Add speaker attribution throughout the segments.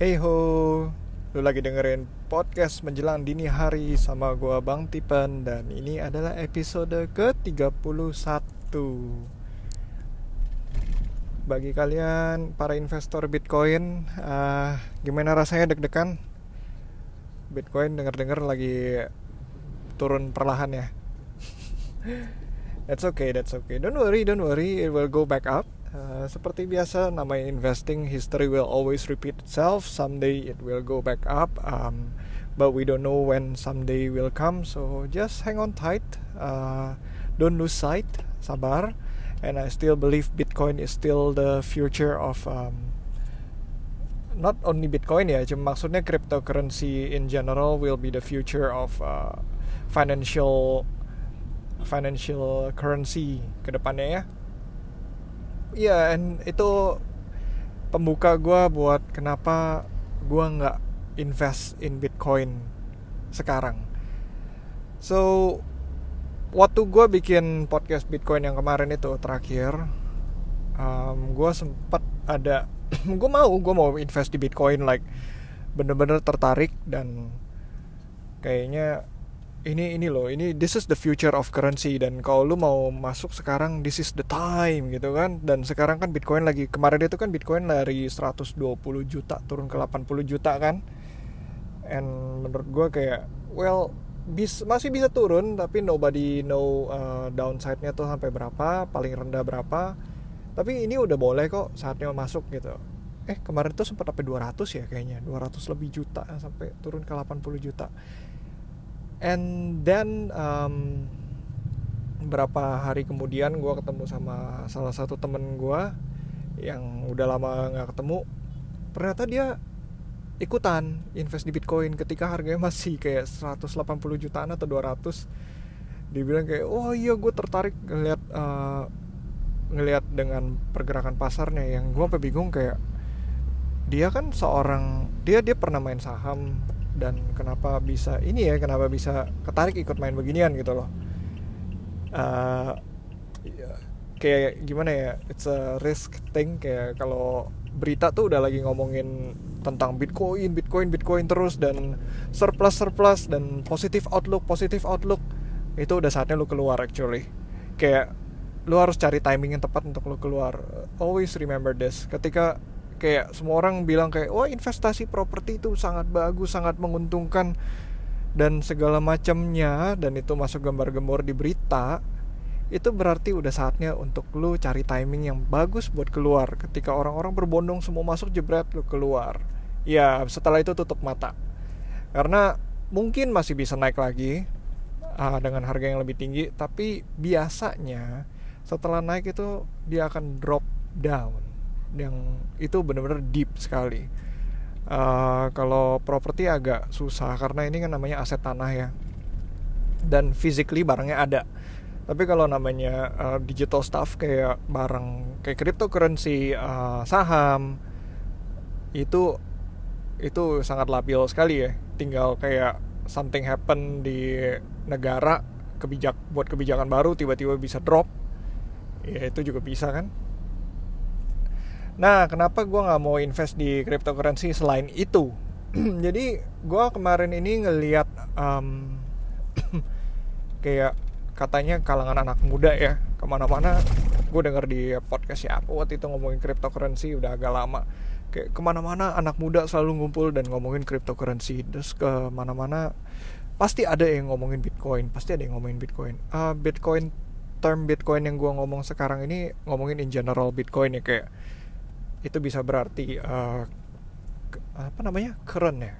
Speaker 1: Hey ho, lu lagi dengerin podcast menjelang dini hari sama gua Bang Tipen dan ini adalah episode ke-31. Bagi kalian para investor Bitcoin, uh, gimana rasanya deg-degan? Bitcoin denger-denger lagi turun perlahan ya. that's okay, that's okay. Don't worry, don't worry, it will go back up. Uh, seperti biasa, namanya investing, history will always repeat itself. Someday it will go back up, um, but we don't know when someday will come. So just hang on tight, uh, don't lose sight, sabar. And I still believe Bitcoin is still the future of um, not only Bitcoin ya, cuma maksudnya cryptocurrency in general will be the future of uh, financial financial currency ke depannya ya Iya, and itu pembuka gue buat kenapa gue nggak invest in Bitcoin sekarang. So, waktu gue bikin podcast Bitcoin yang kemarin itu terakhir, um, gue sempat ada, gue mau, gue mau invest di Bitcoin, like bener-bener tertarik dan kayaknya ini ini loh ini this is the future of currency. Dan kalau lu mau masuk sekarang this is the time gitu kan. Dan sekarang kan Bitcoin lagi kemarin itu kan Bitcoin dari 120 juta turun ke 80 juta kan. And menurut gue kayak well bis, masih bisa turun tapi nobody know uh, downside-nya tuh sampai berapa paling rendah berapa. Tapi ini udah boleh kok saatnya masuk gitu. Eh kemarin tuh sempat sampai 200 ya kayaknya 200 lebih juta sampai turun ke 80 juta and then um, berapa hari kemudian gue ketemu sama salah satu temen gue yang udah lama nggak ketemu ternyata dia ikutan invest di Bitcoin ketika harganya masih kayak 180 jutaan atau 200 dia bilang kayak oh iya gue tertarik ngeliat uh, ngeliat dengan pergerakan pasarnya. Yang gue sampai bingung kayak dia kan seorang dia dia pernah main saham dan kenapa bisa ini ya kenapa bisa ketarik ikut main beginian gitu loh. Uh, kayak gimana ya it's a risk thing kayak kalau berita tuh udah lagi ngomongin tentang bitcoin bitcoin bitcoin terus dan surplus surplus dan positif outlook positif outlook itu udah saatnya lu keluar actually. Kayak lu harus cari timing yang tepat untuk lu keluar. Always remember this ketika kayak semua orang bilang kayak wah investasi properti itu sangat bagus sangat menguntungkan dan segala macamnya dan itu masuk gambar-gembor di berita itu berarti udah saatnya untuk lu cari timing yang bagus buat keluar. Ketika orang-orang berbondong semua masuk jebret lu keluar. Ya setelah itu tutup mata. Karena mungkin masih bisa naik lagi uh, dengan harga yang lebih tinggi tapi biasanya setelah naik itu dia akan drop down yang itu benar-benar deep sekali. Uh, kalau properti agak susah karena ini kan namanya aset tanah ya, dan physically barangnya ada. Tapi kalau namanya uh, digital stuff kayak barang kayak cryptocurrency, uh, saham, itu itu sangat labil sekali ya. Tinggal kayak something happen di negara kebijak buat kebijakan baru tiba-tiba bisa drop, ya itu juga bisa kan Nah, kenapa gue nggak mau invest di cryptocurrency selain itu? Jadi gue kemarin ini ngeliat um, kayak katanya kalangan anak muda ya ke mana-mana. Gue denger di podcast ya apa waktu itu ngomongin cryptocurrency udah agak lama. Kayak ke mana-mana anak muda selalu ngumpul dan ngomongin cryptocurrency. Terus ke mana-mana pasti ada yang ngomongin bitcoin pasti ada yang ngomongin bitcoin. Uh, bitcoin term bitcoin yang gue ngomong sekarang ini ngomongin in general bitcoin ya kayak itu bisa berarti uh, apa namanya current ya.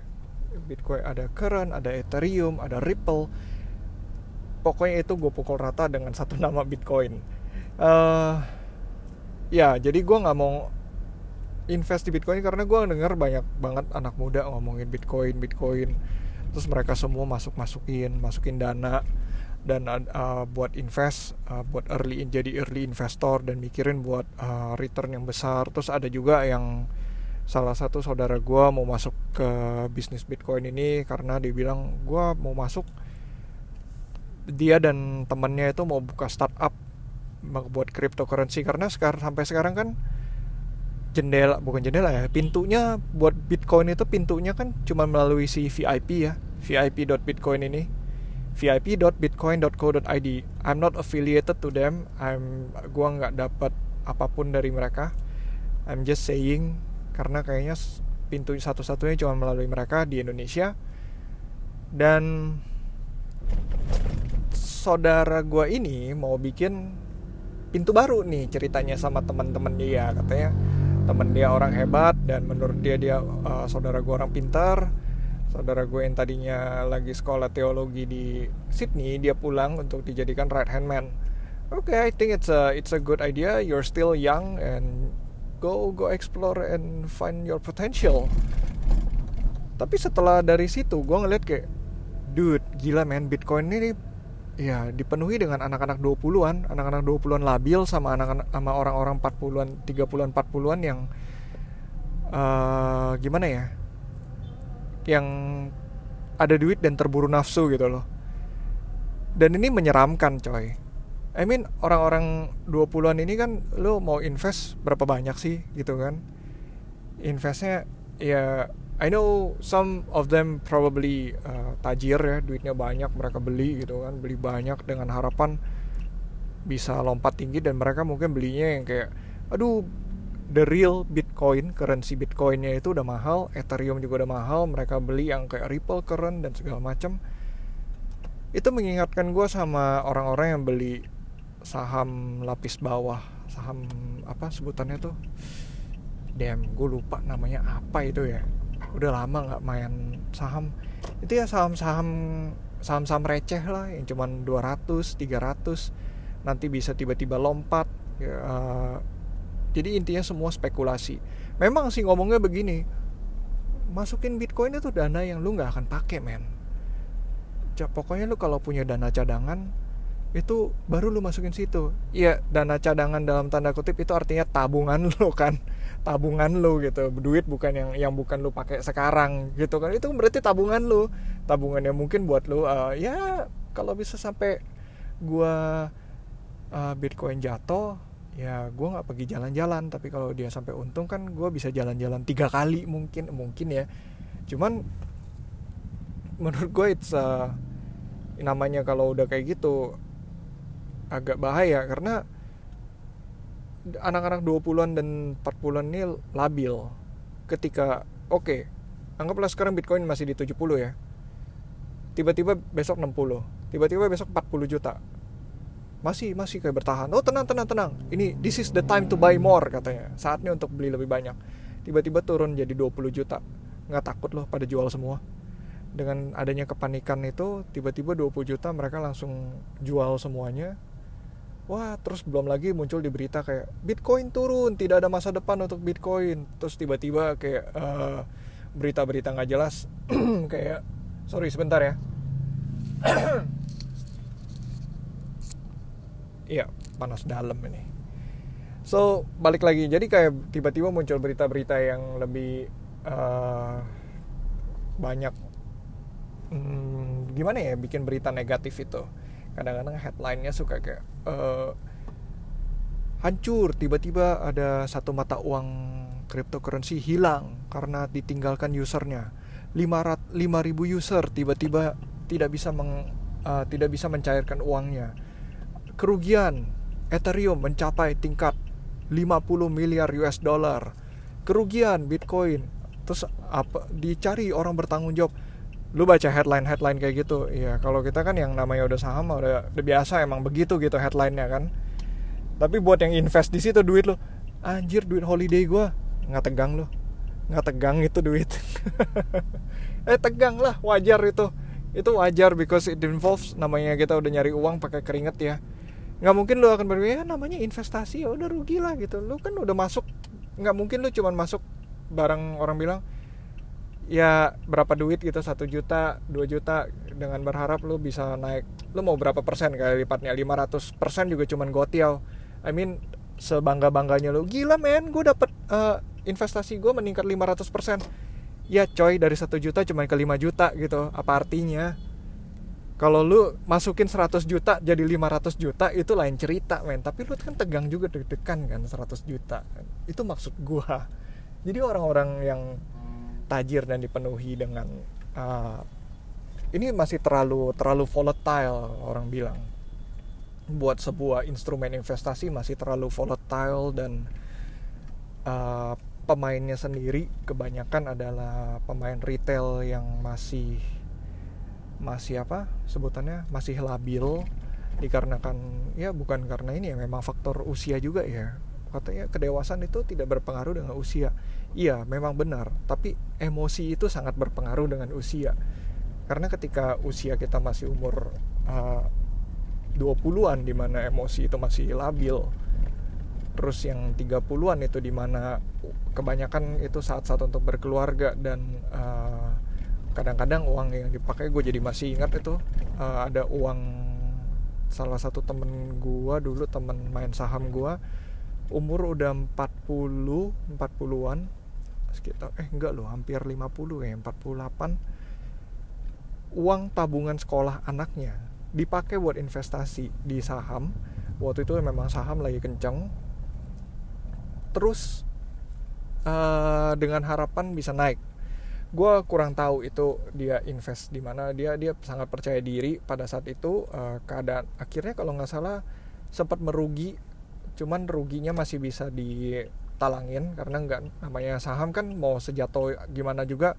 Speaker 1: Bitcoin ada current ada Ethereum ada Ripple. Pokoknya itu gue pukul rata dengan satu nama Bitcoin. Uh, ya jadi gue nggak mau invest di Bitcoin karena gue denger banyak banget anak muda ngomongin Bitcoin Bitcoin. Terus mereka semua masuk masukin masukin dana dan uh, buat invest uh, buat early jadi early investor dan mikirin buat uh, return yang besar. Terus ada juga yang salah satu saudara gue mau masuk ke bisnis bitcoin ini karena dia bilang gue mau masuk. Dia dan temennya itu mau buka startup buat cryptocurrency. Karena sekarang sampai sekarang kan jendela bukan jendela ya pintunya buat Bitcoin itu pintunya kan cuma melalui si VIP ya vip.bitcoin ini vip.bitcoin.co.id I'm not affiliated to them. I'm gua nggak dapat apa pun dari mereka. I'm just saying karena kayaknya pintu satu-satunya cuma melalui mereka di Indonesia. Dan saudara gua ini mau bikin pintu baru nih ceritanya sama teman-teman dia katanya. Teman dia orang hebat dan menurut dia dia uh, saudara gue orang pintar saudara gue yang tadinya lagi sekolah teologi di Sydney dia pulang untuk dijadikan right hand man okay, I think it's a it's a good idea you're still young and go go explore and find your potential tapi setelah dari situ gue ngeliat kayak dude gila man Bitcoin ini ya dipenuhi dengan anak-anak 20-an, anak-anak 20-an labil sama anak-anak sama orang-orang 40-an, 30-an, 40-an yang uh, gimana ya? Yang ada duit dan terburu nafsu gitu loh. Dan ini menyeramkan, coy. I mean, orang-orang 20-an ini kan lo mau invest berapa banyak sih gitu kan? Investnya ya I know some of them probably uh, tajir ya duitnya banyak mereka beli gitu kan beli banyak dengan harapan bisa lompat tinggi dan mereka mungkin belinya yang kayak aduh the real Bitcoin currency Bitcoinnya itu udah mahal Ethereum juga udah mahal mereka beli yang kayak Ripple current dan segala macam itu mengingatkan gue sama orang-orang yang beli saham lapis bawah saham apa sebutannya tuh? Damn gue lupa namanya apa itu ya. Udah lama nggak main saham. Itu ya saham-saham saham-saham receh lah yang cuman 200 300 nanti bisa tiba-tiba lompat ya, uh, jadi intinya semua spekulasi. Memang sih ngomongnya begini masukin bitcoin itu dana yang lu nggak akan pakai men. Pokoknya lu kalau punya dana cadangan itu baru lu masukin situ. Iya dana cadangan dalam tanda kutip itu artinya tabungan lu kan. Tabungan lu gitu. Duit bukan yang yang bukan lu pakai sekarang gitu kan. Itu berarti tabungan lu. Tabungan yang mungkin buat lu uh, ya kalau bisa sampai gua uh, bitcoin jatuh ya gua nggak pergi jalan-jalan tapi kalau dia sampai untung kan gua bisa jalan-jalan tiga kali mungkin mungkin ya. Cuman menurut gue it's uh, namanya kalau udah kayak gitu agak bahaya karena anak-anak 20-an dan 40-an ini labil. Ketika oke okay, anggaplah sekarang Bitcoin masih di 70 ya. Tiba-tiba besok 60 tiba-tiba besok 40 juta masih masih kayak bertahan. Oh tenang tenang tenang. Ini this is the time to buy more katanya. Saatnya untuk beli lebih banyak. Tiba-tiba turun jadi 20 juta. Nggak takut loh pada jual semua. Dengan adanya kepanikan itu tiba-tiba 20 juta mereka langsung jual semuanya. Wah terus belum lagi muncul di berita kayak Bitcoin turun tidak ada masa depan untuk Bitcoin. Terus tiba-tiba kayak uh, berita-berita nggak jelas. Kayak sorry sebentar ya iya panas dalam ini. So balik lagi. Jadi kayak tiba-tiba muncul berita-berita yang lebih uh, banyak hmm, gimana ya bikin berita negatif itu. Kadang-kadang headline-nya suka kayak uh, hancur tiba-tiba ada satu mata uang cryptocurrency hilang karena ditinggalkan usernya. 5000 user tiba-tiba tidak bisa meng, uh, tidak bisa mencairkan uangnya kerugian Ethereum mencapai tingkat 50 miliar US dollar. Kerugian Bitcoin terus apa dicari orang bertanggung jawab. Lu baca headline headline kayak gitu. Ya kalau kita kan yang namanya udah saham udah, udah biasa emang begitu gitu headlinenya kan. Tapi buat yang invest di situ duit lo anjir duit holiday gue nggak tegang lo nggak tegang itu duit. Eh tegang lah wajar itu. Itu wajar because it involves namanya kita udah nyari uang pakai keringet ya nggak mungkin lo akan berpikir ya namanya investasi ya udah rugi lah gitu. Lo kan udah masuk nggak mungkin lo cuman masuk barang orang bilang ya berapa duit gitu satu juta dua juta dengan berharap lu bisa naik. Lu mau berapa persen? Kali lipatnya 500 persen juga cuman gotiau I mean sebangga bangganya lu gila men gue dapet uh, investasi gue meningkat 500 persen. Ya coy dari satu juta cuman ke 5 juta gitu. Apa artinya kalau lu masukin 100 juta jadi 500 juta itu lain cerita men. Tapi lu kan tegang juga deg-degan kan 100 juta. Itu maksud gua. Jadi orang-orang yang tajir dan dipenuhi dengan uh, ini masih terlalu terlalu volatile orang bilang. Buat sebuah instrumen investasi masih terlalu volatile dan uh, pemainnya sendiri kebanyakan adalah pemain retail yang masih masih apa sebutannya masih labil dikarenakan ya bukan karena ini ya memang faktor usia juga ya. Katanya kedewasaan itu tidak berpengaruh dengan usia. Iya memang benar tapi emosi itu sangat berpengaruh dengan usia. Karena ketika usia kita masih umur uh, 20-an di mana emosi itu masih labil terus yang 30-an itu di mana kebanyakan itu saat-saat untuk berkeluarga dan uh, kadang-kadang uang yang dipakai gue jadi masih ingat itu uh, ada uang salah satu temen gue dulu temen main saham gue umur udah 40 40-an sekitar eh enggak loh hampir 50 ya 48 uang tabungan sekolah anaknya dipakai buat investasi di saham. Waktu itu memang saham lagi kenceng. Terus uh, dengan harapan bisa naik gue kurang tahu itu dia invest di mana. Dia dia sangat percaya diri pada saat itu uh, keadaan akhirnya kalau nggak salah sempat merugi cuman ruginya masih bisa ditalangin karena nggak namanya saham kan mau sejatuh gimana juga.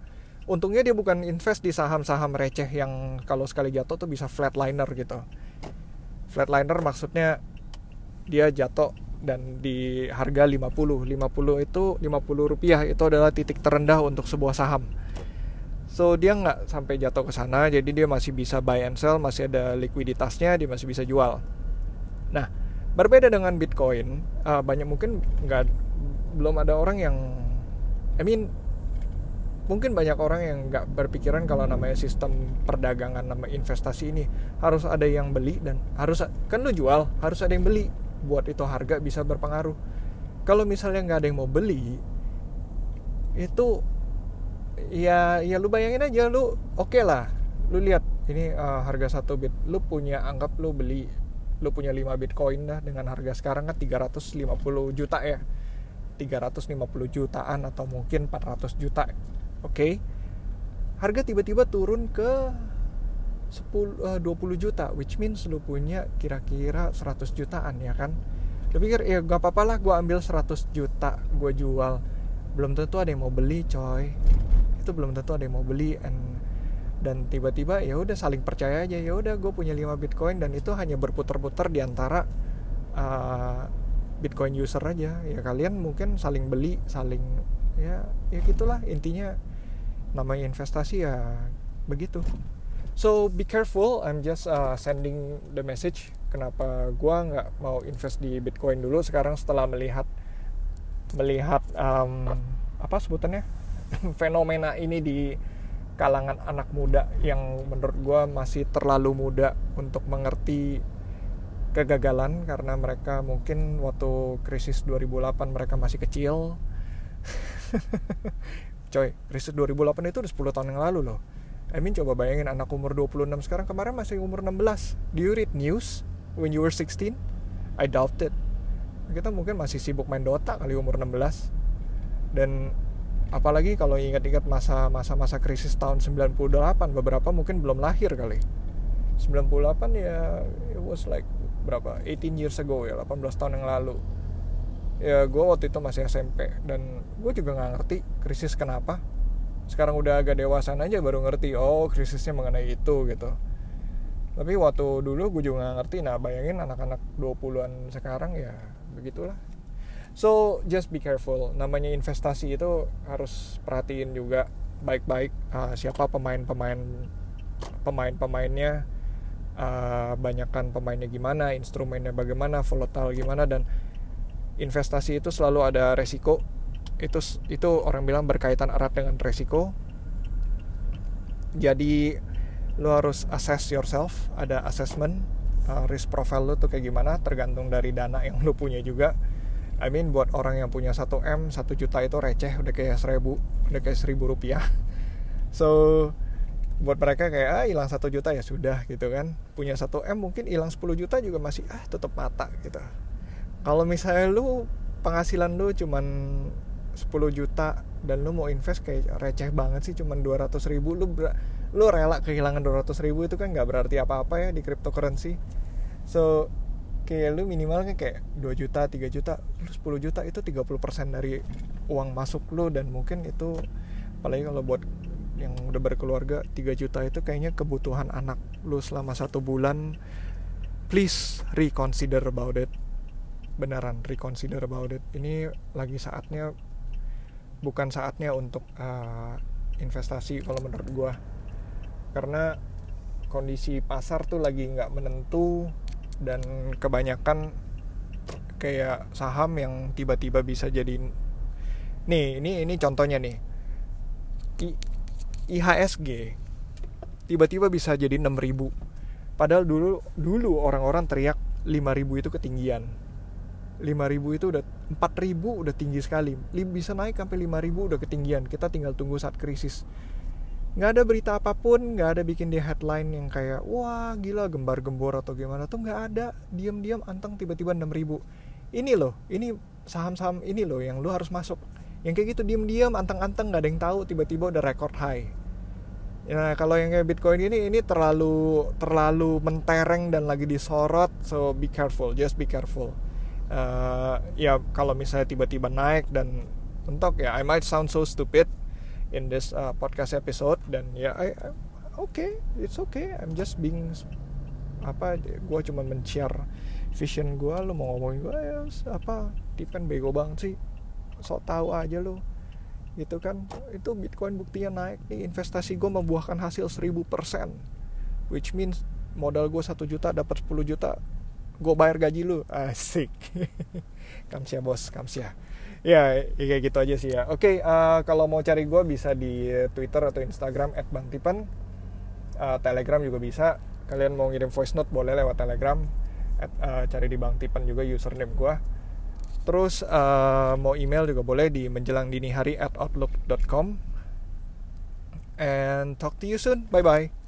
Speaker 1: Untungnya dia bukan invest di saham-saham receh yang kalau sekali jatuh tuh bisa flatliner gitu. Flatliner maksudnya dia jatuh dan di harga 50 50 itu 50 rupiah itu adalah titik terendah untuk sebuah saham. So dia nggak sampai jatuh ke sana jadi dia masih bisa buy and sell masih ada likuiditasnya dia masih bisa jual. Nah berbeda dengan bitcoin uh, banyak mungkin nggak belum ada orang yang I mean mungkin banyak orang yang nggak berpikiran kalau namanya sistem perdagangan nama investasi ini harus ada yang beli dan harus kan lu jual harus ada yang beli buat itu harga bisa berpengaruh. Kalau misalnya nggak ada yang mau beli itu ya ya lu bayangin aja lu oke okay lah. Lu lihat ini uh, harga satu bit lu punya anggap lu beli lu punya 5 bitcoin dah dengan harga sekarang kan 350 juta ya. 350 jutaan atau mungkin 400 juta oke? Okay? harga tiba-tiba turun ke 10 uh, 20 juta which means lu punya kira-kira 100 jutaan ya kan? Lu pikir ya gak apa-apa lah gue ambil 100 juta gue jual. Belum tentu ada yang mau beli coy. Itu belum tentu ada yang mau beli and dan tiba-tiba ya udah saling percaya aja. Ya udah gue punya 5 bitcoin dan itu hanya berputar-putar di antara uh, bitcoin user aja. Ya kalian mungkin saling beli saling ya ya gitulah. Intinya namanya investasi ya begitu so be careful. I'm just uh, sending the message. Kenapa gua nggak mau invest di Bitcoin dulu? Sekarang setelah melihat melihat um, apa sebutannya? Fenomena ini di kalangan anak muda yang menurut gue masih terlalu muda untuk mengerti kegagalan karena mereka mungkin waktu krisis 2008 mereka masih kecil. Coy riset 2008 itu udah 10 tahun yang lalu loh I mean coba bayangin anak umur 26 sekarang kemarin masih umur 16 do you read news when you were 16 I doubt it. Kita mungkin masih sibuk main Dota kali umur 16 dan apalagi kalau ingat-ingat masa-masa masa krisis tahun 98 beberapa mungkin belum lahir kali. 98 ya it was like berapa? 18 years ago ya 18 tahun yang lalu. Ya gue waktu itu masih SMP dan gue juga nggak ngerti krisis kenapa sekarang udah agak dewasa aja baru ngerti oh krisisnya mengenai itu gitu. Tapi waktu dulu gue juga nggak ngerti nah bayangin anak-anak 20-an sekarang ya begitulah. So just be careful. Namanya investasi itu harus perhatiin juga baik-baik uh, siapa pemain-pemain pemain-pemainnya uh, banyakkan pemainnya gimana instrumennya bagaimana volatile gimana dan investasi itu selalu ada resiko itu itu orang bilang berkaitan erat dengan resiko. Jadi lo harus assess yourself ada assessment uh, risk profile lo tuh kayak gimana tergantung dari dana yang lo punya juga. I mean buat orang yang punya 1 m 1 juta itu receh udah kayak seribu udah kayak seribu rupiah. So buat mereka kayak ah hilang satu juta ya sudah gitu kan. Punya satu m mungkin hilang 10 juta juga masih ah tetap mata gitu. Kalau misalnya lu penghasilan lu cuman 10 juta dan lu mau invest kayak receh banget sih cuman 200 ribu. Lu lu rela kehilangan 200 ribu itu kan nggak berarti apa-apa ya di cryptocurrency. So kayak lu minimal kayak 2 juta 3 juta lu 10 juta itu 30% dari uang masuk lu dan mungkin itu apalagi kalau buat yang udah berkeluarga 3 juta itu kayaknya kebutuhan anak lu selama satu bulan. Please reconsider about it. Beneran reconsider about it. Ini lagi saatnya bukan saatnya untuk uh, investasi kalau menurut gua. Karena kondisi pasar tuh lagi nggak menentu dan kebanyakan kayak saham yang tiba-tiba bisa jadi nih ini ini contohnya nih. IHSG tiba-tiba bisa jadi 6000 padahal dulu dulu orang-orang teriak 5000 itu ketinggian 5000 itu udah 4000 udah tinggi sekali. Bisa naik sampai 5000 udah ketinggian. Kita tinggal tunggu saat krisis. Nggak ada berita apa pun nggak ada bikin di headline yang kayak wah gila gembar gembor atau gimana. Tuh nggak ada. Diam-diam anteng tiba-tiba 6000 ini loh ini saham-saham ini loh yang lu harus masuk. Yang kayak gitu diam-diam anteng-anteng nggak ada yang tahu tiba-tiba udah record high. Nah kalau yang kayak Bitcoin ini ini terlalu terlalu mentereng dan lagi disorot, so be careful, just be careful. Uh, ya kalau misalnya tiba-tiba naik dan mentok ya, I might sound so stupid in this uh, podcast episode dan ya, I, I okay, it's okay, I'm just being apa, gue cuma men-share vision gue, lo mau ngomongin gue ya apa, tipen bego banget sih, so tau aja lo gitu kan. Itu Bitcoin buktinya naik nih. Investasi gue membuahkan hasil 1000% which means modal gue satu juta dapat 10 juta gue bayar gaji lu. Asik. Kamsia bos kamsia. Ya, ya kayak gitu aja sih ya. Oke okay, uh, kalau mau cari gue bisa di Twitter atau Instagram @bangtipan. Uh, Telegram juga bisa. Kalian mau ngirim voice note boleh lewat Telegram at, uh, cari di Bang Tipan juga username gue Terus uh, mau email juga boleh di menjelang dini hari at outlook.com. And talk to you soon. Bye bye.